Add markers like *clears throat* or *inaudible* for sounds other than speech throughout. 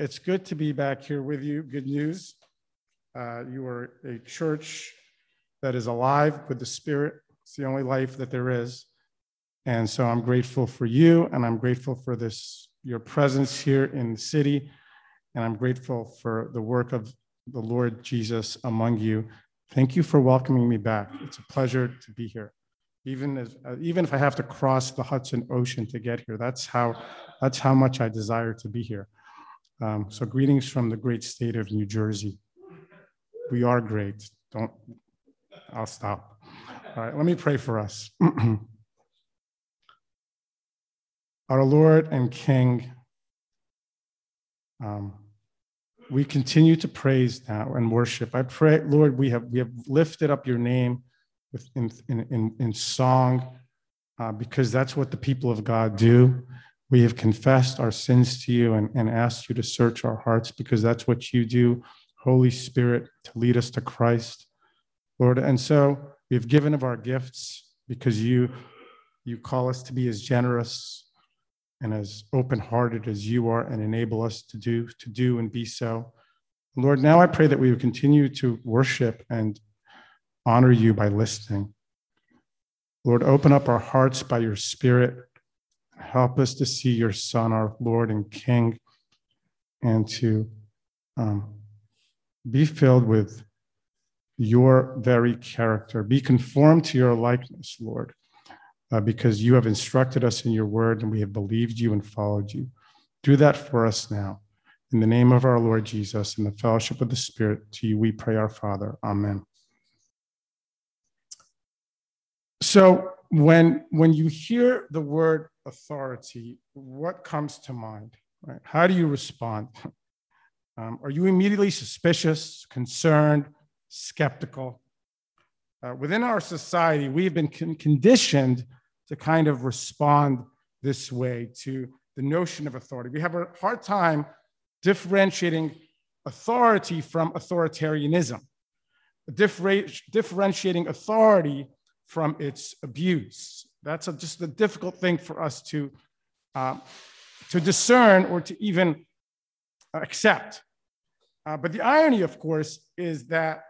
It's good to be back here with you. Good news. Uh, you are a church that is alive with the Spirit. It's the only life that there is. And so I'm grateful for you, and I'm grateful for this, your presence here in the city. And I'm grateful for the work of the Lord Jesus among you. Thank you for welcoming me back. It's a pleasure to be here. Even, as, uh, even if I have to cross the Hudson Ocean to get here, that's how, that's how much I desire to be here. Um, so, greetings from the great state of New Jersey. We are great. Don't, I'll stop. All right, let me pray for us. *clears throat* Our Lord and King, um, we continue to praise now and worship. I pray, Lord, we have, we have lifted up your name in, in, in, song uh, because that's what the people of God do. We have confessed our sins to you and, and asked you to search our hearts because that's what you do, Holy Spirit, to lead us to Christ, Lord. And so we've given of our gifts because you, you call us to be as generous and as open-hearted as you are and enable us to do to do and be so lord now i pray that we would continue to worship and honor you by listening lord open up our hearts by your spirit help us to see your son our lord and king and to um, be filled with your very character be conformed to your likeness lord uh, because you have instructed us in your word and we have believed you and followed you. Do that for us now. In the name of our Lord Jesus and the fellowship of the Spirit, to you we pray, our Father. Amen. So, when, when you hear the word authority, what comes to mind? Right? How do you respond? *laughs* Um, are you immediately suspicious, concerned, skeptical? Uh, within our society, we've been con- conditioned to kind of respond this way to the notion of authority. We have a hard time differentiating authority from authoritarianism, differentiating authority from its abuse. That's a, just a difficult thing for us to, uh, to discern or to even accept. Uh, but the irony, of course, is that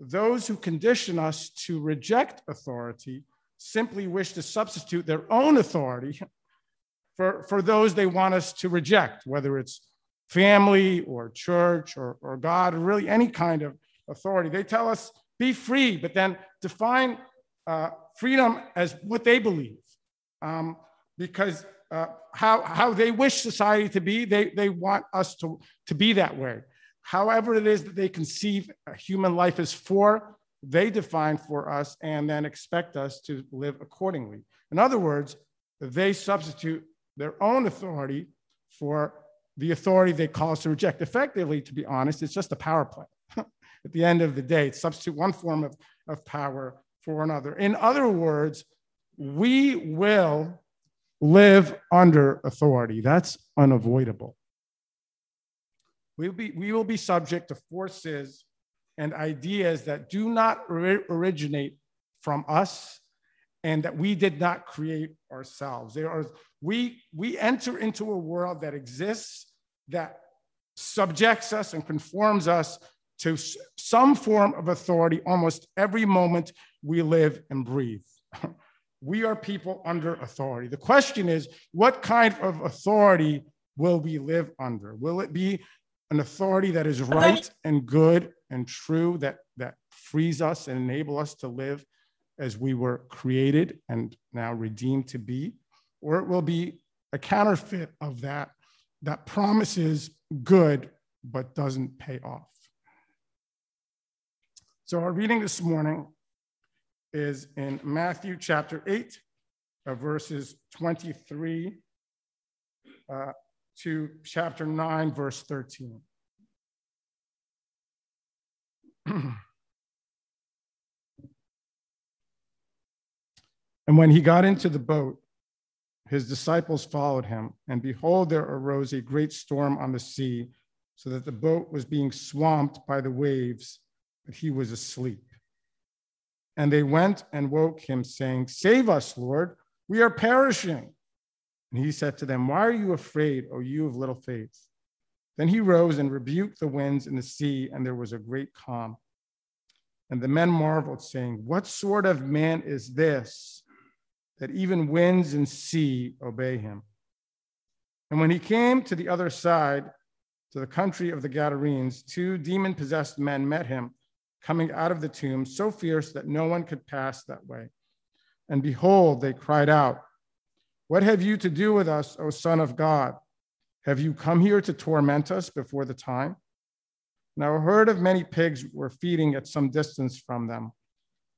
those who condition us to reject authority simply wish to substitute their own authority *laughs* for, for those they want us to reject, whether it's family or church or, or God, or really any kind of authority. They tell us, be free, but then define uh, freedom as what they believe. Um, because uh, how, how they wish society to be, they, they want us to, to be that way. However, it is that they conceive human life as for, they define for us and then expect us to live accordingly. In other words, they substitute their own authority for the authority they call us to reject. Effectively, to be honest, it's just a power play. *laughs* At the end of the day, it's substitute one form of, of power for another. In other words, we will live under authority. That's unavoidable. We'll be, we will be subject to forces and ideas that do not originate from us and that we did not create ourselves. There are, we, we enter into a world that exists that subjects us and conforms us to some form of authority almost every moment we live and breathe. *laughs* we are people under authority. The question is, what kind of authority will we live under? Will it be an authority that is right and good and true that, that frees us and enable us to live as we were created and now redeemed to be, or it will be a counterfeit of that that promises good but doesn't pay off. So, our reading this morning is in Matthew chapter 8, uh, verses 23 uh, to chapter 9, verse 13. *clears throat* and when he got into the boat, his disciples followed him, and behold, there arose a great storm on the sea, so that the boat was being swamped by the waves, but he was asleep. And they went and woke him, saying, Save us, Lord, we are perishing. And he said to them, Why are you afraid, O you of little faith? Then he rose and rebuked the winds and the sea, and there was a great calm. And the men marveled, saying, What sort of man is this that even winds and sea obey him? And when he came to the other side, to the country of the Gadarenes, two demon possessed men met him coming out of the tomb, so fierce that no one could pass that way. And behold, they cried out, What have you to do with us, O Son of God? Have you come here to torment us before the time? Now, a herd of many pigs were feeding at some distance from them.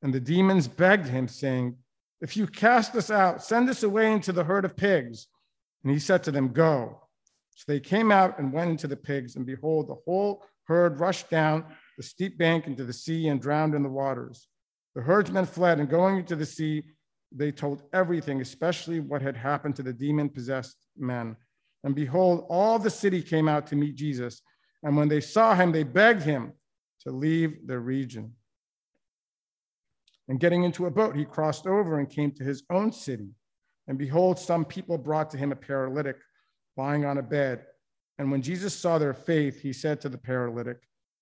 And the demons begged him, saying, If you cast us out, send us away into the herd of pigs. And he said to them, Go. So they came out and went into the pigs, and behold, the whole herd rushed down the steep bank into the sea and drowned in the waters. The herdsmen fled, and going into the sea, they told everything, especially what had happened to the demon possessed men. And behold, all the city came out to meet Jesus. And when they saw him, they begged him to leave their region. And getting into a boat, he crossed over and came to his own city. And behold, some people brought to him a paralytic lying on a bed. And when Jesus saw their faith, he said to the paralytic,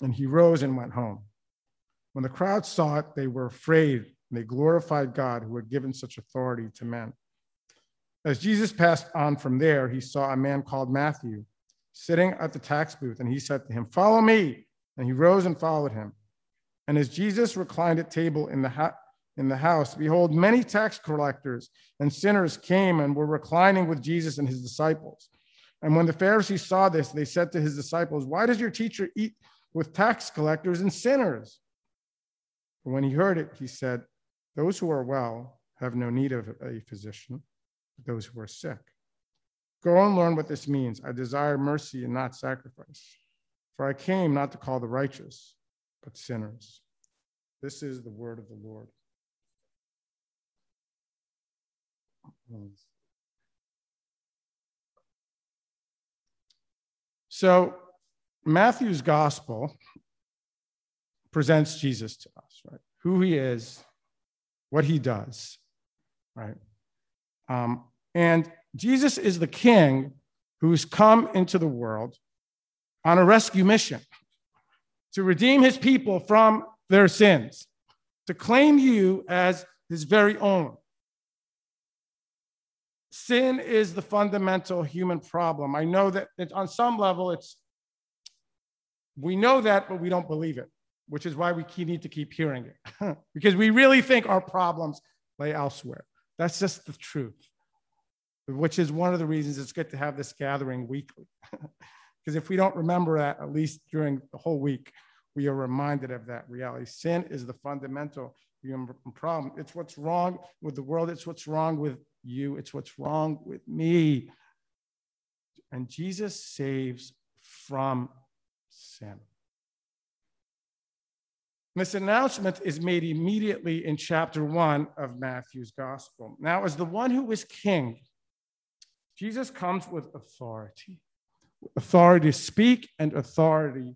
And he rose and went home. When the crowd saw it, they were afraid and they glorified God who had given such authority to men. As Jesus passed on from there, he saw a man called Matthew sitting at the tax booth, and he said to him, Follow me. And he rose and followed him. And as Jesus reclined at table in the, ha- in the house, behold, many tax collectors and sinners came and were reclining with Jesus and his disciples. And when the Pharisees saw this, they said to his disciples, Why does your teacher eat with tax collectors and sinners? But when he heard it, he said, those who are well have no need of a physician, but those who are sick. Go and learn what this means. I desire mercy and not sacrifice. For I came not to call the righteous, but sinners. This is the word of the Lord. So, Matthew's gospel presents Jesus to us, right? Who he is, what he does, right? Um, and Jesus is the king who's come into the world on a rescue mission to redeem his people from their sins, to claim you as his very own. Sin is the fundamental human problem. I know that on some level it's we know that, but we don't believe it which is why we need to keep hearing it, *laughs* because we really think our problems lay elsewhere. That's just the truth, which is one of the reasons it's good to have this gathering weekly. *laughs* Because if we don't remember that, at least during the whole week, we are reminded of that reality. Sin is the fundamental human problem. It's what's wrong with the world, it's what's wrong with you, it's what's wrong with me. And Jesus saves from sin. This announcement is made immediately in chapter one of Matthew's gospel. Now, as the one who is king, Jesus comes with authority authority to speak and authority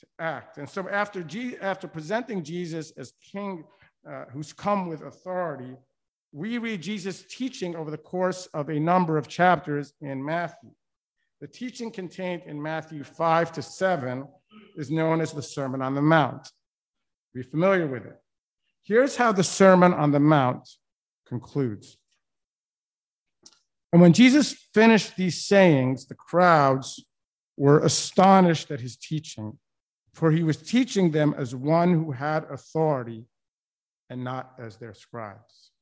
to act. And so, after, G- after presenting Jesus as king uh, who's come with authority, we read Jesus' teaching over the course of a number of chapters in Matthew. The teaching contained in Matthew 5 to 7 is known as the Sermon on the Mount. Be familiar with it. Here's how the Sermon on the Mount concludes. And when Jesus finished these sayings, the crowds were astonished at his teaching, for he was teaching them as one who had authority and not as their scribes.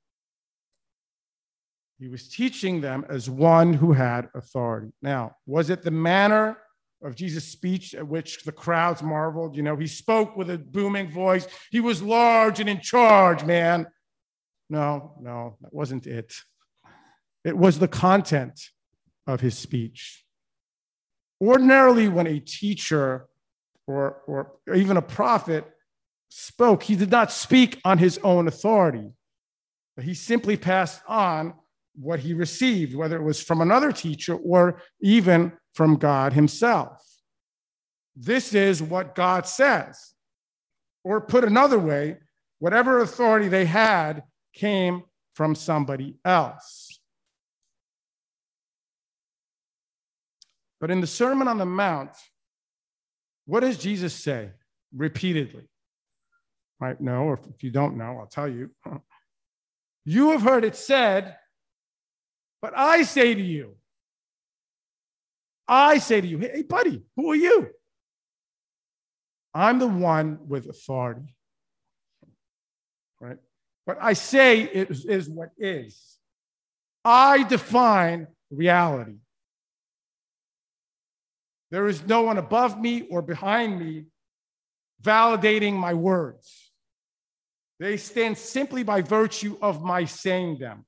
He was teaching them as one who had authority. Now, was it the manner of Jesus' speech at which the crowds marveled. You know, he spoke with a booming voice. He was large and in charge, man. No, no, that wasn't it. It was the content of his speech. Ordinarily, when a teacher or, or even a prophet spoke, he did not speak on his own authority. But he simply passed on what he received, whether it was from another teacher or even from God himself. This is what God says. Or put another way, whatever authority they had came from somebody else. But in the Sermon on the Mount, what does Jesus say repeatedly? Right? No, or if you don't know, I'll tell you. *laughs* You have heard it said, but I say to you, I say to you, hey, buddy, who are you? I'm the one with authority. Right? What I say is, is what is. I define reality. There is no one above me or behind me validating my words. They stand simply by virtue of my saying them,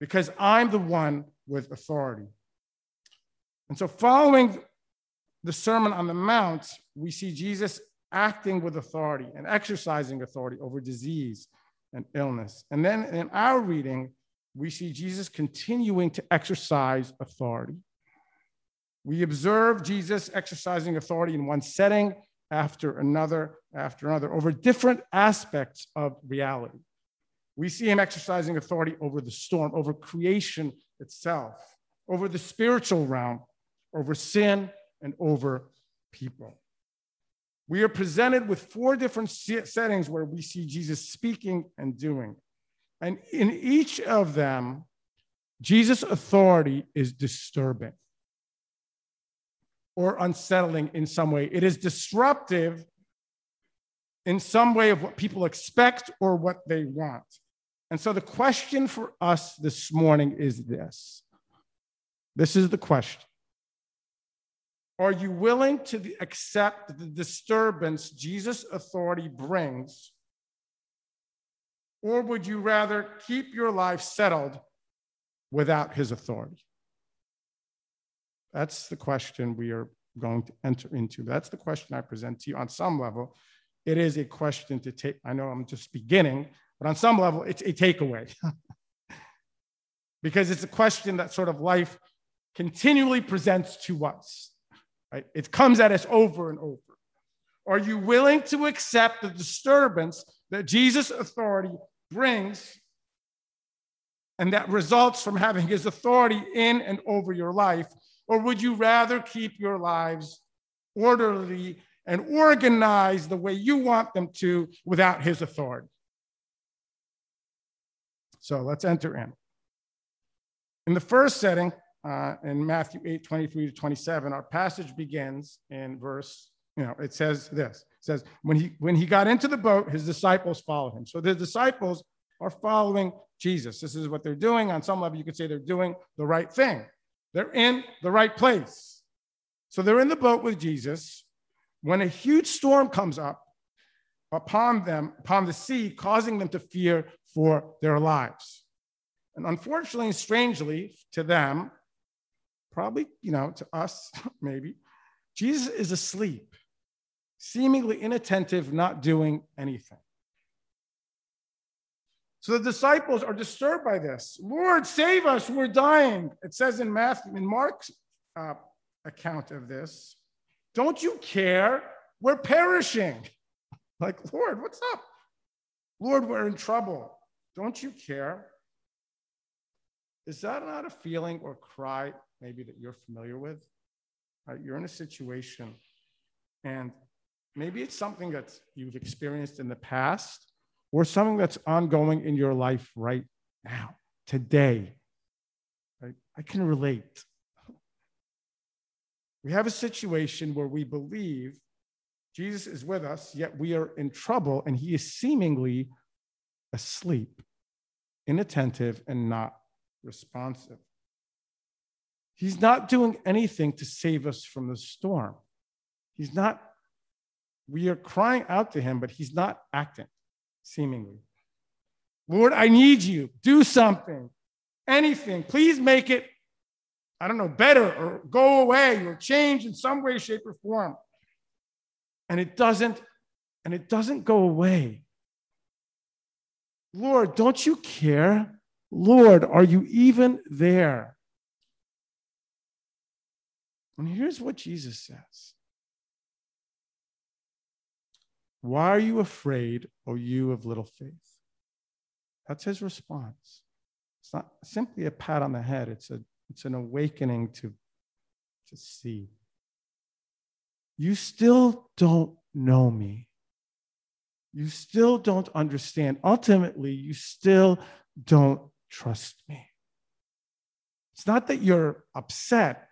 because I'm the one with authority. And so, following the Sermon on the Mount, we see Jesus acting with authority and exercising authority over disease and illness. And then in our reading, we see Jesus continuing to exercise authority. We observe Jesus exercising authority in one setting after another after another over different aspects of reality. We see him exercising authority over the storm, over creation itself, over the spiritual realm, over sin, and over people. We are presented with four different settings where we see Jesus speaking and doing. And in each of them, Jesus' authority is disturbing or unsettling in some way. It is disruptive in some way of what people expect or what they want. And so the question for us this morning is this this is the question Are you willing to accept the disturbance Jesus' authority brings? Or would you rather keep your life settled without his authority? That's the question we are going to enter into. That's the question I present to you on some level. It is a question to take. I know I'm just beginning, but on some level, it's a takeaway. *laughs* because it's a question that sort of life continually presents to us. Right? It comes at us over and over. Are you willing to accept the disturbance that Jesus' authority brings and that results from having his authority in and over your life? Or would you rather keep your lives orderly and organized the way you want them to without his authority? So let's enter in. In the first setting, uh, in Matthew 8, 23 to 27, our passage begins in verse, you know, it says this. It says, when he when he got into the boat, his disciples followed him. So the disciples are following Jesus. This is what they're doing. On some level, you could say they're doing the right thing. They're in the right place. So they're in the boat with Jesus when a huge storm comes up upon them, upon the sea, causing them to fear for their lives. And unfortunately strangely to them, probably, you know, to us, *laughs* maybe, Jesus is asleep, seemingly inattentive, not doing anything. So the disciples are disturbed by this. Lord, save us, we're dying. It says in Matthew, in Mark's uh, account of this, don't you care? We're perishing. *laughs* Like, Lord, what's up? Lord, we're in trouble. Don't you care? Is that not a feeling or cry maybe that you're familiar with? Right? You're in a situation and maybe it's something that you've experienced in the past or something that's ongoing in your life right now, today. Right? I can relate. We have a situation where we believe Jesus is with us, yet we are in trouble, and he is seemingly asleep, inattentive, and not responsive. He's not doing anything to save us from the storm. He's not, we are crying out to him, but he's not acting seemingly. Lord, I need you. Do something, anything. Please make it I don't know, better or go away or change in some way, shape, or form. And it doesn't, and it doesn't go away. Lord, don't you care? Lord, are you even there? And here's what Jesus says Why are you afraid, O you of little faith? That's his response. It's not simply a pat on the head, it's, a, it's an awakening to, to see. You still don't know me. You still don't understand. Ultimately, you still don't trust me. It's not that you're upset,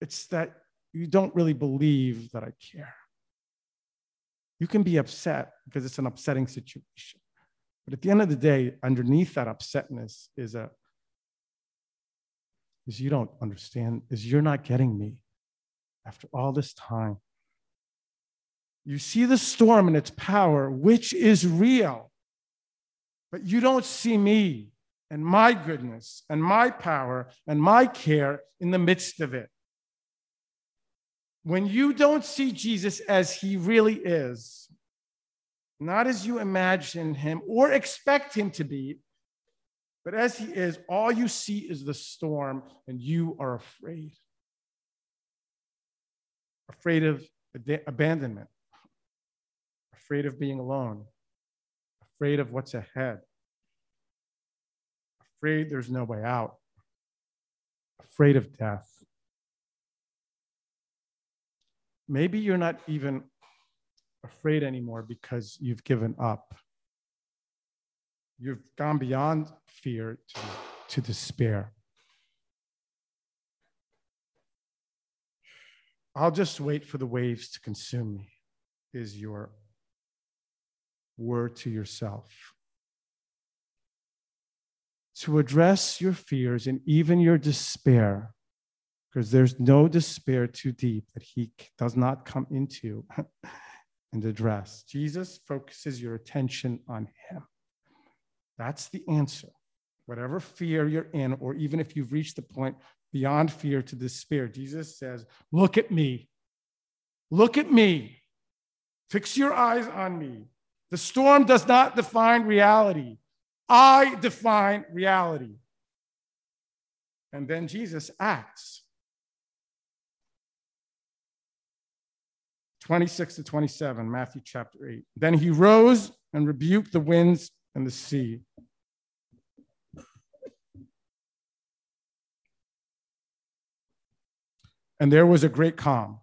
it's that you don't really believe that I care. You can be upset because it's an upsetting situation. But at the end of the day, underneath that upsetness is a is you don't understand, is you're not getting me after all this time. You see the storm and its power, which is real, but you don't see me and my goodness and my power and my care in the midst of it. When you don't see Jesus as he really is, not as you imagine him or expect him to be, but as he is, all you see is the storm and you are afraid. Afraid of abandonment, afraid of being alone, afraid of what's ahead, afraid there's no way out, afraid of death. Maybe you're not even afraid anymore because you've given up. You've gone beyond fear to, to despair. I'll just wait for the waves to consume me, is your word to yourself to address your fears and even your despair, because there's no despair too deep that he does not come into *laughs* and address. Jesus focuses your attention on him. That's the answer. Whatever fear you're in, or even if you've reached the point beyond fear to despair, Jesus says, Look at me. Look at me. Fix your eyes on me. The storm does not define reality. I define reality. And then Jesus acts. 26 to 27, Matthew chapter 8. Then he rose and rebuked the winds and the sea. And there was a great calm.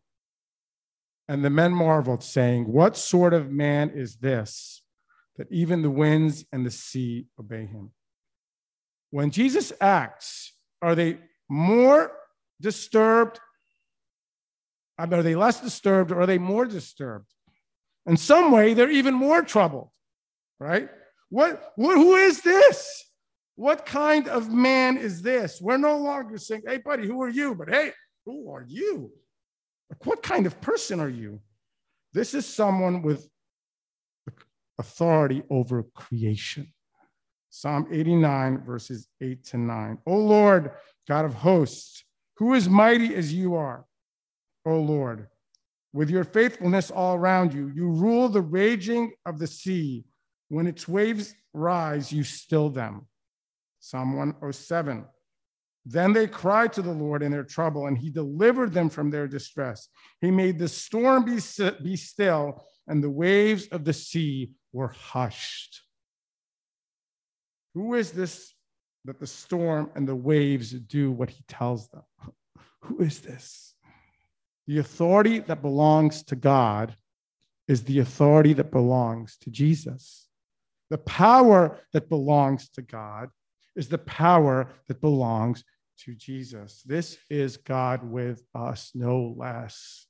And the men marveled, saying, What sort of man is this? that even the winds and the sea obey him. When Jesus acts, are they more disturbed? Are they less disturbed or are they more disturbed? In some way, they're even more troubled, right? What, what who is this? What kind of man is this? We're no longer saying, hey, buddy, who are you? But hey, who are you? Like, what kind of person are you? This is someone with authority over creation. Psalm 89, verses 8 to 9. O Lord, God of hosts, who is mighty as you are, O Lord, with your faithfulness all around you, you rule the raging of the sea. When its waves rise, you still them. Psalm 107. Then they cried to the Lord in their trouble, and he delivered them from their distress. He made the storm be, be still, and the waves of the sea were hushed. Who is this that the storm and the waves do what he tells them? *laughs* Who is this? The authority that belongs to God is the authority that belongs to Jesus. The power that belongs to God is the power that belongs to Jesus. This is God with us, no less.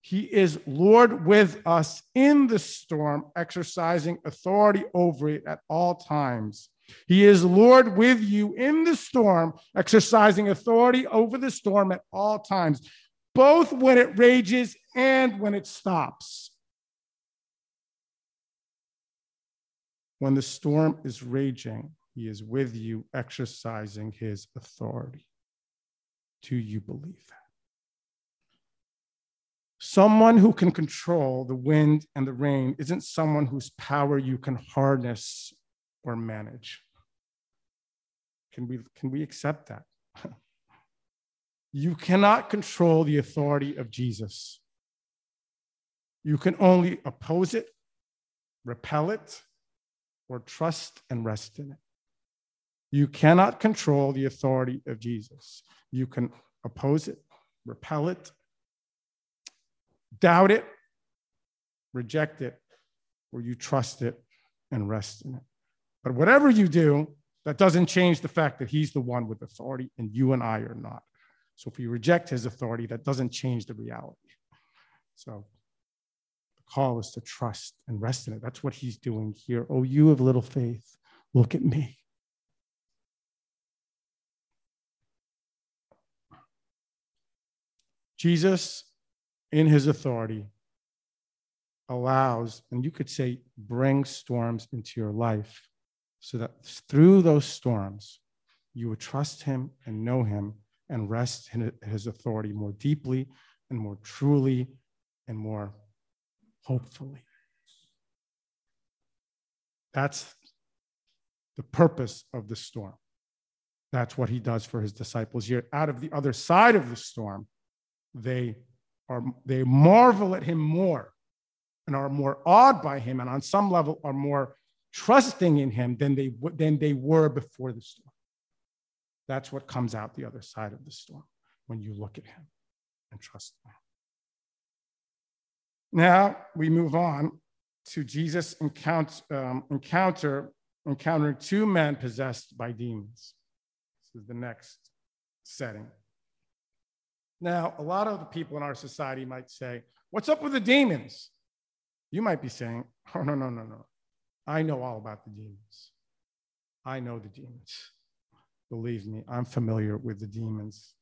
He is Lord with us in the storm, exercising authority over it at all times. He is Lord with you in the storm, exercising authority over the storm at all times, both when it rages and when it stops. When the storm is raging, he is with you, exercising his authority. Do you believe that? Someone who can control the wind and the rain isn't someone whose power you can harness or manage. Can we, can we accept that? *laughs* you cannot control the authority of Jesus. You can only oppose it, repel it, or trust and rest in it. You cannot control the authority of Jesus. You can oppose it, repel it, doubt it, reject it, or you trust it and rest in it. But whatever you do, that doesn't change the fact that he's the one with authority and you and I are not. So if you reject his authority, that doesn't change the reality. So the call is to trust and rest in it. That's what he's doing here. Oh, you have little faith, look at me. Jesus, in his authority, allows, and you could say, brings storms into your life so that through those storms, you would trust him and know him and rest in his authority more deeply and more truly and more hopefully. That's the purpose of the storm. That's what he does for his disciples here. Out of the other side of the storm, they are they marvel at him more and are more awed by him and on some level are more trusting in him than they than they were before the storm. That's what comes out the other side of the storm when you look at him and trust him. Now we move on to jesus encounter, um, encounter encountering two men possessed by demons. This is the next setting now, a lot of the people in our society might say, What's up with the demons? You might be saying, Oh, no, no, no, no. I know all about the demons. I know the demons. Believe me, I'm familiar with the demons.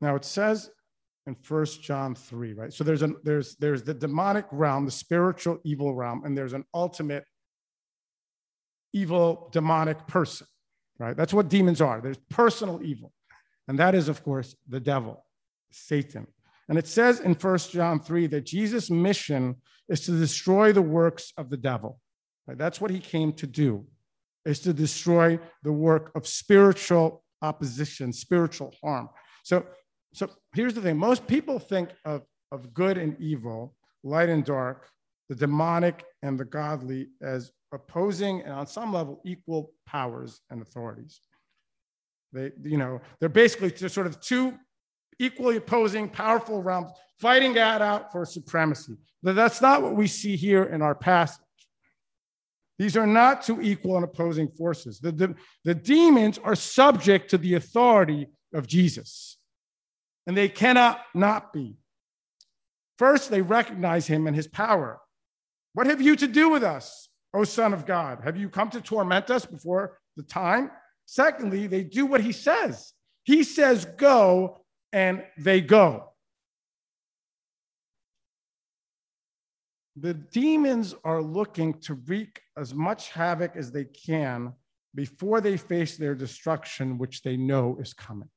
Now it says in First John 3, right? So there's an there's there's the demonic realm, the spiritual evil realm, and there's an ultimate evil, demonic person, right? That's what demons are. There's personal evil. And that is, of course, the devil, Satan. And it says in First John 3 that Jesus' mission is to destroy the works of the devil. Right? That's what he came to do, is to destroy the work of spiritual opposition, spiritual harm. So, so here's the thing most people think of, of good and evil, light and dark, the demonic and the godly as opposing and on some level equal powers and authorities. They, you know, they're basically just sort of two equally opposing, powerful realms fighting out out for supremacy. But that's not what we see here in our passage. These are not two equal and opposing forces. The, the, the demons are subject to the authority of Jesus, and they cannot not be. First, they recognize him and his power. What have you to do with us? O Son of God? Have you come to torment us before the time? Secondly, they do what he says. He says, go, and they go. The demons are looking to wreak as much havoc as they can before they face their destruction, which they know is coming.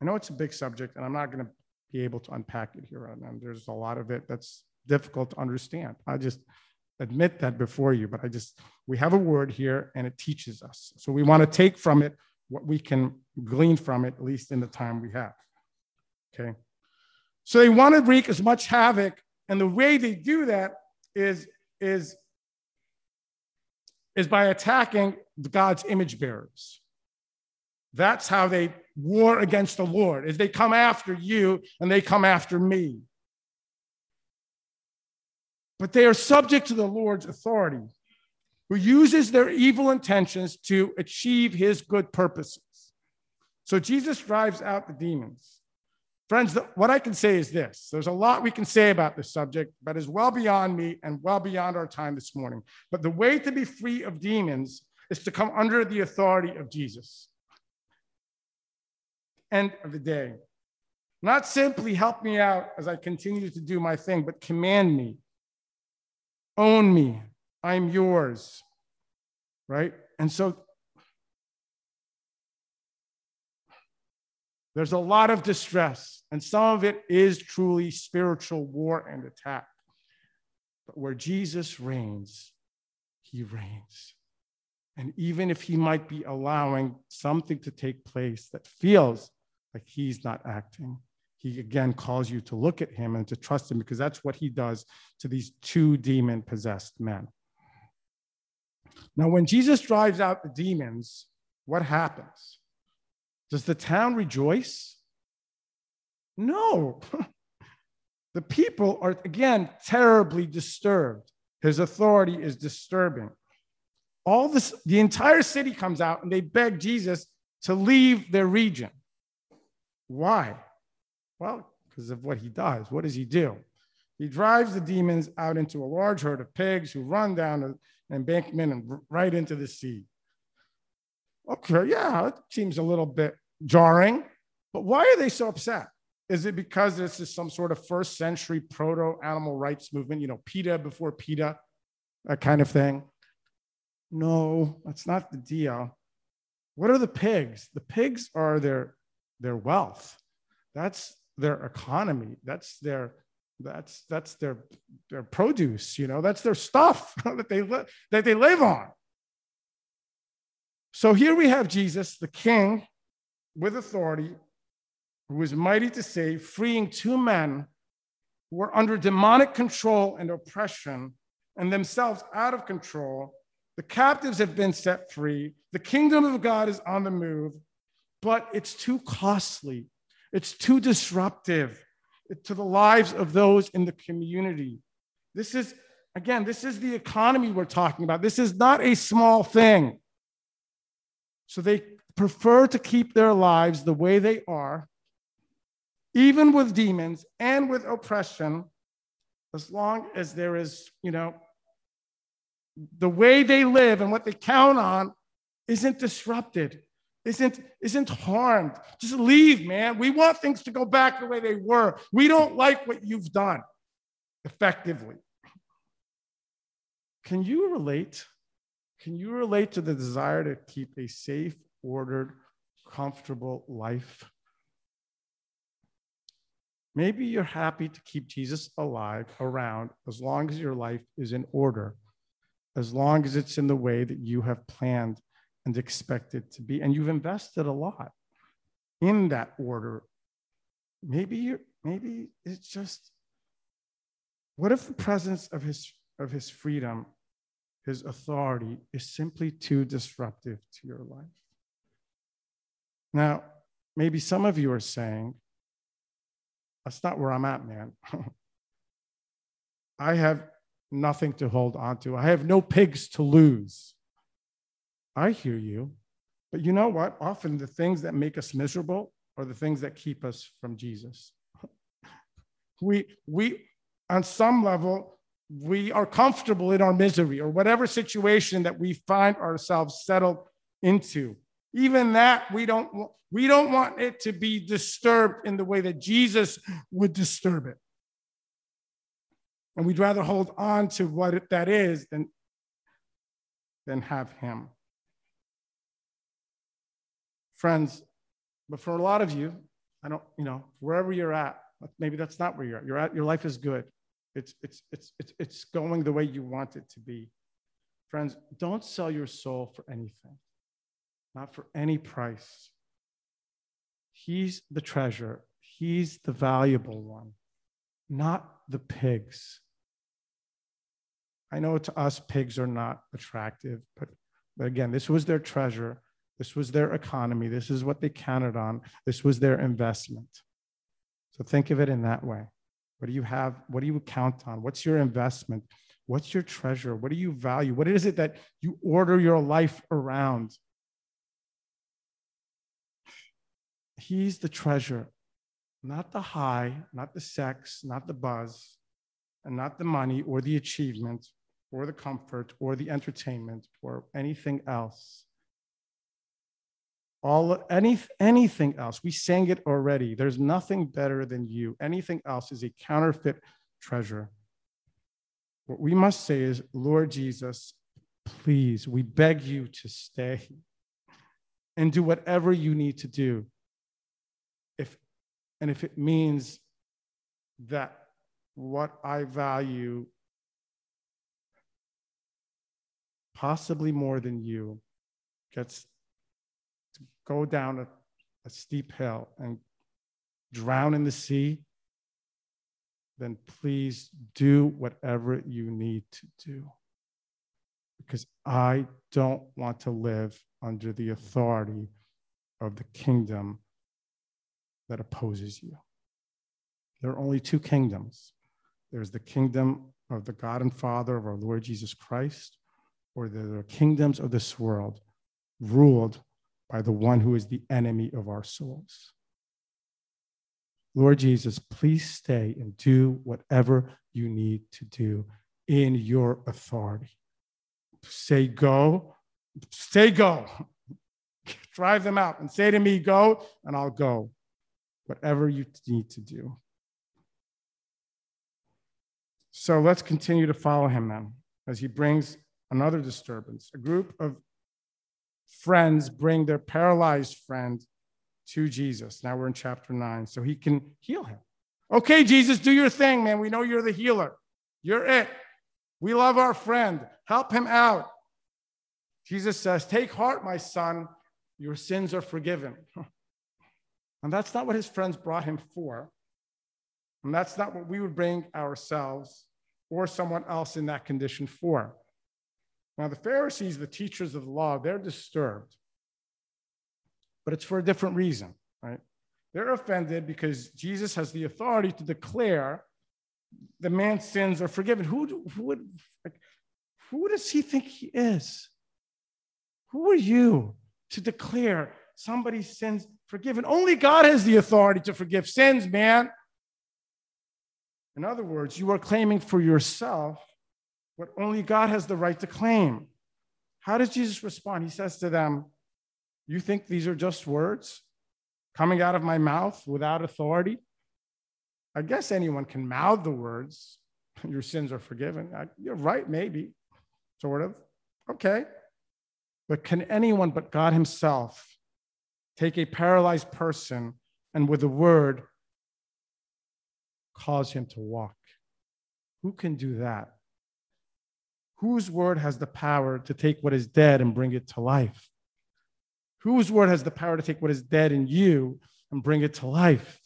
I know it's a big subject, and I'm not going to be able to unpack it here. And there's a lot of it that's difficult to understand. I just admit that before you, but I just, we have a word here and it teaches us. So we want to take from it what we can glean from it, at least in the time we have. Okay. So they want to wreak as much havoc. And the way they do that is, is, is by attacking God's image bearers. That's how they war against the Lord, is they come after you and they come after me but they are subject to the Lord's authority, who uses their evil intentions to achieve his good purposes. So Jesus drives out the demons. Friends, what I can say is this there's a lot we can say about this subject, but is well beyond me and well beyond our time this morning. But the way to be free of demons is to come under the authority of Jesus. End of the day. Not simply help me out as I continue to do my thing, but command me own me, I'm yours, right? And so there's a lot of distress, and some of it is truly spiritual war and attack. But where Jesus reigns, he reigns. And even if he might be allowing something to take place that feels like he's not acting, he again calls you to look at him and to trust him because that's what he does to these two demon possessed men. Now, when Jesus drives out the demons, what happens? Does the town rejoice? No. *laughs* the people are, again, terribly disturbed. His authority is disturbing. All this, the entire city comes out and they beg Jesus to leave their region. Why? Well, because of what he does. What does he do? He drives the demons out into a large herd of pigs who run down an embankment and right into the sea. Okay, yeah, it seems a little bit jarring, but why are they so upset? Is it because this is some sort of first century proto animal rights movement, you know, PETA before PETA, that kind of thing? No, that's not the deal. What are the pigs? The pigs are their, their wealth. That's their economy. That's their that's that's their their produce. You know, that's their stuff *laughs* that they that they live on. So here we have Jesus, the King, with authority, who is mighty to save, freeing two men who were under demonic control and oppression and themselves out of control. The captives have been set free. The kingdom of God is on the move, but it's too costly it's too disruptive to the lives of those in the community. This is, again, this is the economy we're talking about. This is not a small thing. So they prefer to keep their lives the way they are, even with demons and with oppression, as long as there is, you know, the way they live and what they count on isn't disrupted isn't, isn't harmed. Just leave, man. We want things to go back the way they were. We don't like what you've done effectively. Can you relate? Can you relate to the desire to keep a safe, ordered, comfortable life? Maybe you're happy to keep Jesus alive, around, as long as your life is in order, as long as it's in the way that you have planned and expect it to be. And you've invested a lot in that order. Maybe you maybe it's just what if the presence of his of his freedom, his authority is simply too disruptive to your life? Now, maybe some of you are saying, that's not where I'm at, man. *laughs* I have nothing to hold on to. I have no pigs to lose. I hear you. But you know what? Often the things that make us miserable are the things that keep us from Jesus. *laughs* we, we, on some level, we are comfortable in our misery or whatever situation that we find ourselves settled into. Even that, we don't, we don't want it to be disturbed in the way that Jesus would disturb it. And we'd rather hold on to what that is than, than have Him. Friends, but for a lot of you, I don't, you know, wherever you're at, maybe that's not where you're at. You're at, your life is good. It's, it's, it's, it's, it's going the way you want it to be. Friends, don't sell your soul for anything, not for any price. He's the treasure, He's the valuable one, not the pigs. I know to us, pigs are not attractive, but, but again, this was their treasure. This was their economy. This is what they counted on. This was their investment. So think of it in that way. What do you have? What do you count on? What's your investment? What's your treasure? What do you value? What is it that you order your life around? He's the treasure, not the high, not the sex, not the buzz, and not the money or the achievement or the comfort or the entertainment or anything else all any anything else. We sang it already. There's nothing better than you. Anything else is a counterfeit treasure. What we must say is, Lord Jesus, please, we beg you to stay and do whatever you need to do. If, and if it means that what I value possibly more than you gets go down a, a steep hill and drown in the sea, then please do whatever you need to do. Because I don't want to live under the authority of the kingdom that opposes you. There are only two kingdoms there's the kingdom of the God and Father of our Lord Jesus Christ, or there are kingdoms of this world ruled by the one who is the enemy of our souls. Lord Jesus, please stay and do whatever you need to do in your authority. Say go, say go. *laughs* Drive them out and say to me, go, and I'll go. Whatever you need to do. So let's continue to follow him then as he brings another disturbance. A group of friends bring their paralyzed friend to Jesus. Now we're in chapter nine, so he can heal him. Okay, Jesus, do your thing, man. We know you're the healer. You're it. We love our friend. Help him out. Jesus says, Take heart, my son. Your sins are forgiven. *laughs* And that's not what his friends brought him for. And that's not what we would bring ourselves or someone else in that condition for. Now, the Pharisees, the teachers of the law, they're disturbed but it's for a different reason, right? They're offended because Jesus has the authority to declare the man's sins are forgiven. Who, who, would, who does he think he is? Who are you to declare somebody's sins forgiven? Only God has the authority to forgive sins, man. In other words, you are claiming for yourself what only God has the right to claim. How does Jesus respond? He says to them, you think these are just words coming out of my mouth without authority? I guess anyone can mouth the words, *laughs* your sins are forgiven. You're right, maybe, sort of. Okay. But can anyone but God Himself take a paralyzed person and with a word cause him to walk? Who can do that? Whose word has the power to take what is dead and bring it to life? Whose word has the power to take what is dead in you and bring it to life?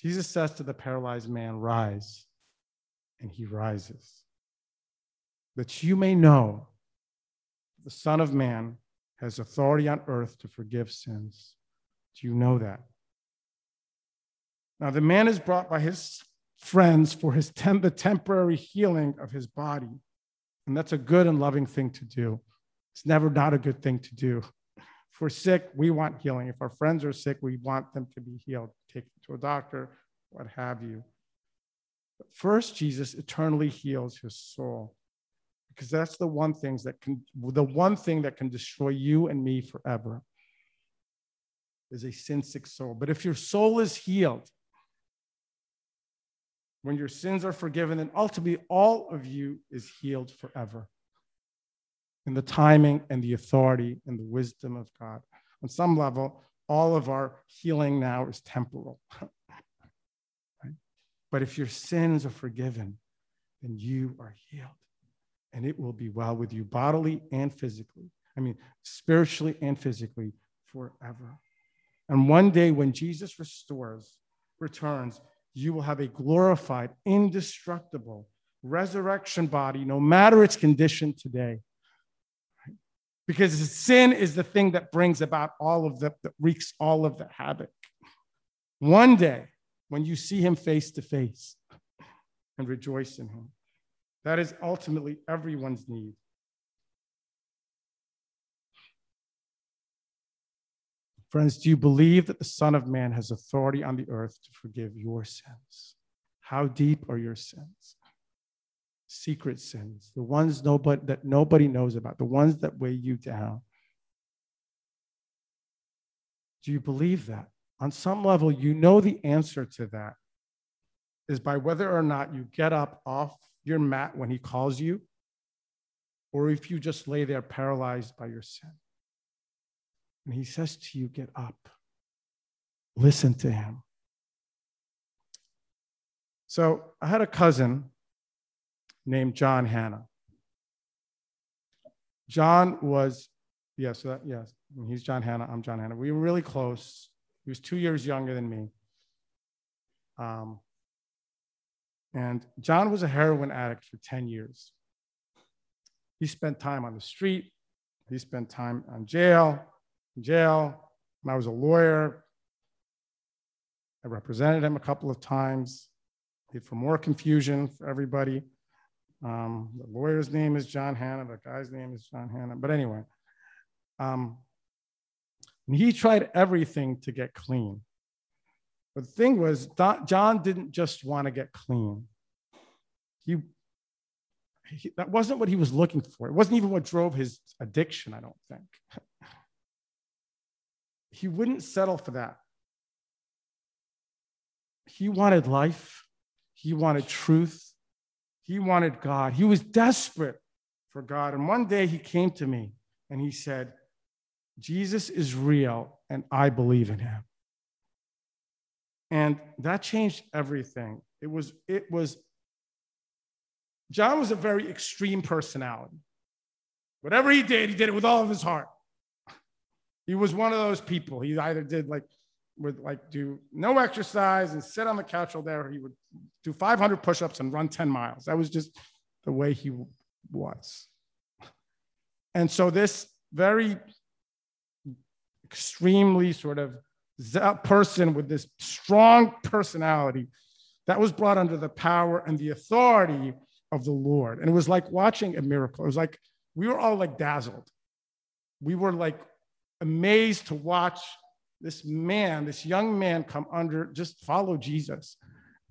Jesus says to the paralyzed man, Rise. And he rises. That you may know the Son of Man has authority on earth to forgive sins. Do you know that? Now, the man is brought by his friends for his tem- the temporary healing of his body. And that's a good and loving thing to do. It's never not a good thing to do. If we're sick, we want healing. If our friends are sick, we want them to be healed. Take them to a doctor, what have you. But first, Jesus eternally heals his soul because that's the one things that can the one thing that can destroy you and me forever is a sin sick soul. But if your soul is healed, when your sins are forgiven, then ultimately all of you is healed forever in the timing and the authority and the wisdom of God. On some level, all of our healing now is temporal. *laughs* right? But if your sins are forgiven, then you are healed and it will be well with you bodily and physically. I mean, spiritually and physically forever. And one day when Jesus restores, returns, you will have a glorified, indestructible resurrection body, no matter its condition today because sin is the thing that brings about all of the, that wreaks all of the havoc. One day, when you see him face to face and rejoice in him, that is ultimately everyone's need. Friends, do you believe that the Son of Man has authority on the earth to forgive your sins? How deep are your sins? secret sins, the ones nobody, that nobody knows about, the ones that weigh you down. Do you believe that? On some level, you know the answer to that. is by whether or not you get up off your mat when he calls you, or if you just lay there paralyzed by your sin. And he says to you, Get up, listen to him. So I had a cousin named John Hanna. John was, yes, that, yes, he's John Hanna. I'm John Hanna. We were really close. He was two years younger than me. Um, and John was a heroin addict for 10 years. He spent time on the street. He spent time on jail, jail. I was a lawyer. I represented him a couple of times for more confusion for everybody. Um, the lawyer's name is John Hanna. The guy's name is John Hanna. But anyway, um, he tried everything to get clean. But the thing was, John didn't just want to get clean. He, he, that wasn't what he was looking for. It wasn't even what drove his addiction, I don't think. He wouldn't settle for that. He wanted life, he wanted truth, he wanted God. He was desperate for God. And one day he came to me and he said, Jesus is real and I believe in him. And that changed everything. It was, it was, John was a very extreme personality. Whatever he did, he did it with all of his heart. He was one of those people. He either did like, would like do no exercise and sit on the couch all day, or he would do 500 push-ups and run 10 miles. That was just the way he was. And so this very extremely sort of uh, person with this strong personality that was brought under the power and the authority of the Lord. And it was like watching a miracle. It was like we were all like dazzled. We were like amazed to watch this man, this young man come under, just follow Jesus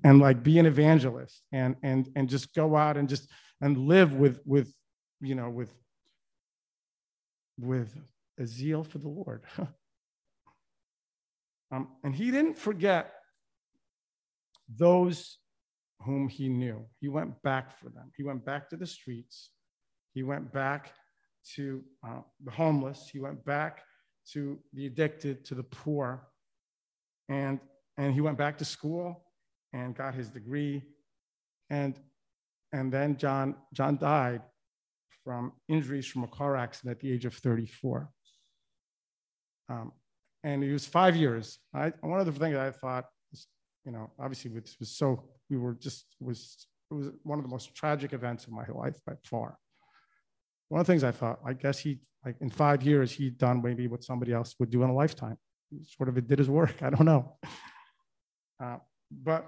and like be an evangelist and and and just go out and just and live with with you know with with a zeal for the Lord. *laughs* Um, and he didn't forget those whom he knew. He went back for them. He went back to the streets. He went back to uh, the homeless. He went back to the addicted, to the poor. And, and he went back to school and got his degree. And, and then John, John died from injuries from a car accident at the age of 34. Um, and it was five years. I, one of the things I thought, was, you know, obviously this was so, we were just, was, it was one of the most tragic events of my life by far. One of the things I thought, I guess he, like in five years, he'd done maybe what somebody else would do in a lifetime. Sort of it did his work. *laughs* I don't know. Uh, but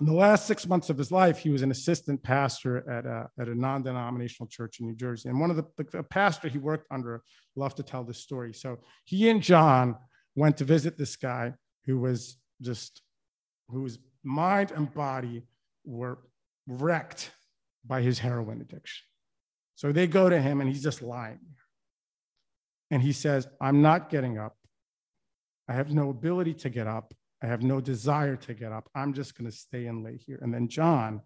in the last six months of his life, he was an assistant pastor at a, at a non denominational church in New Jersey. And one of the, the, the pastor he worked under loved to tell this story. So he and John went to visit this guy who was just, whose mind and body were wrecked by his heroin addiction. So they go to him and he's just lying. And he says, I'm not getting up. I have no ability to get up. I have no desire to get up. I'm just going to stay and lay here. And then John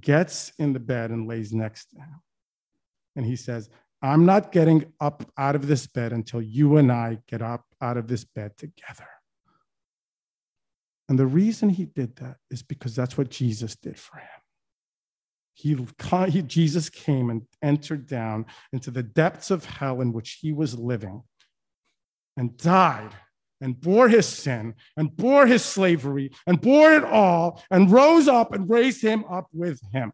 gets in the bed and lays next to him. And he says, I'm not getting up out of this bed until you and I get up out of this bed together. And the reason he did that is because that's what Jesus did for him. He, he, Jesus came and entered down into the depths of hell in which he was living and died and bore his sin and bore his slavery and bore it all and rose up and raised him up with him.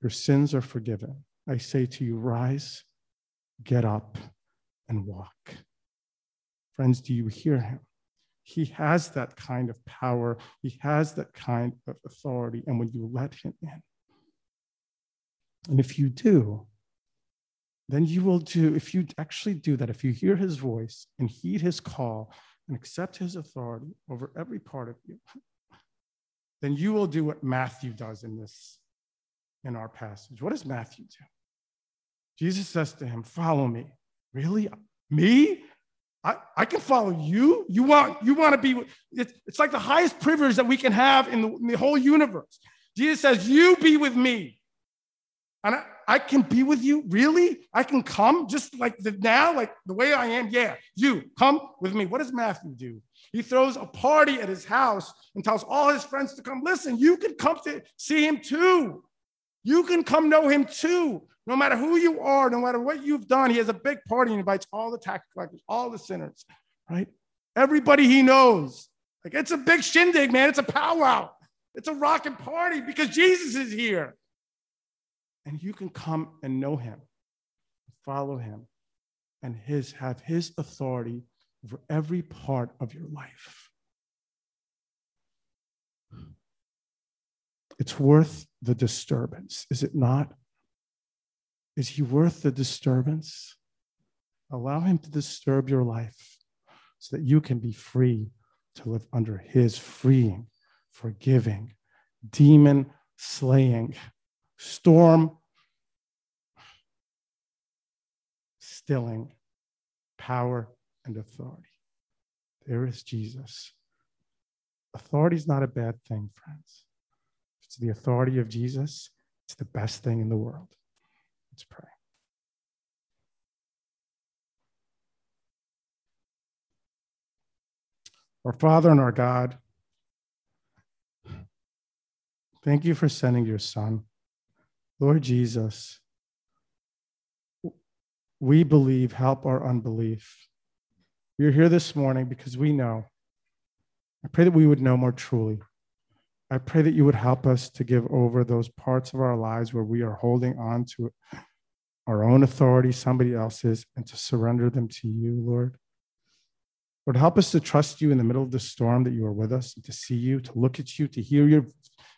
Your sins are forgiven. I say to you, rise, get up, and walk. Friends, do you hear him? He has that kind of power, he has that kind of authority. And when you let him in, and if you do, then you will do, if you actually do that, if you hear his voice and heed his call and accept his authority over every part of you, then you will do what Matthew does in this, in our passage. What does Matthew do? Jesus says to him, Follow me. Really? Me? I, I can follow you. You want you want to be. It's, it's like the highest privilege that we can have in the, in the whole universe. Jesus says, "You be with me," and I, I can be with you. Really, I can come just like the, now, like the way I am. Yeah, you come with me. What does Matthew do? He throws a party at his house and tells all his friends to come. Listen, you can come to see him too. You can come know him too. No matter who you are, no matter what you've done, he has a big party and invites all the tax collectors, all the sinners, right? Everybody he knows. Like it's a big shindig, man. It's a powwow. It's a rocking party because Jesus is here. And you can come and know him, follow him, and his have his authority over every part of your life. It's worth the disturbance, is it not? Is he worth the disturbance? Allow him to disturb your life so that you can be free to live under his freeing, forgiving, demon slaying, storm stilling power and authority. There is Jesus. Authority is not a bad thing, friends. It's the authority of Jesus. It's the best thing in the world. Let's pray. Our Father and our God, thank you for sending your Son. Lord Jesus, we believe, help our unbelief. We are here this morning because we know. I pray that we would know more truly. I pray that you would help us to give over those parts of our lives where we are holding on to our own authority, somebody else's, and to surrender them to you, Lord. Lord, help us to trust you in the middle of the storm that you are with us, to see you, to look at you, to hear your,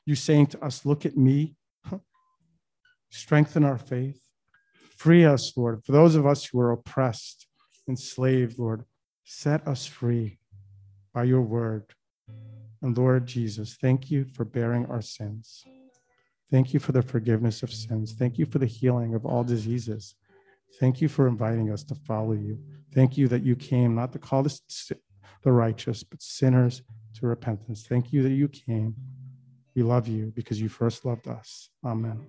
you saying to us, Look at me. Strengthen our faith. Free us, Lord. For those of us who are oppressed, enslaved, Lord, set us free by your word. And Lord Jesus, thank you for bearing our sins. Thank you for the forgiveness of sins. Thank you for the healing of all diseases. Thank you for inviting us to follow you. Thank you that you came not to call the, the righteous, but sinners to repentance. Thank you that you came. We love you because you first loved us. Amen.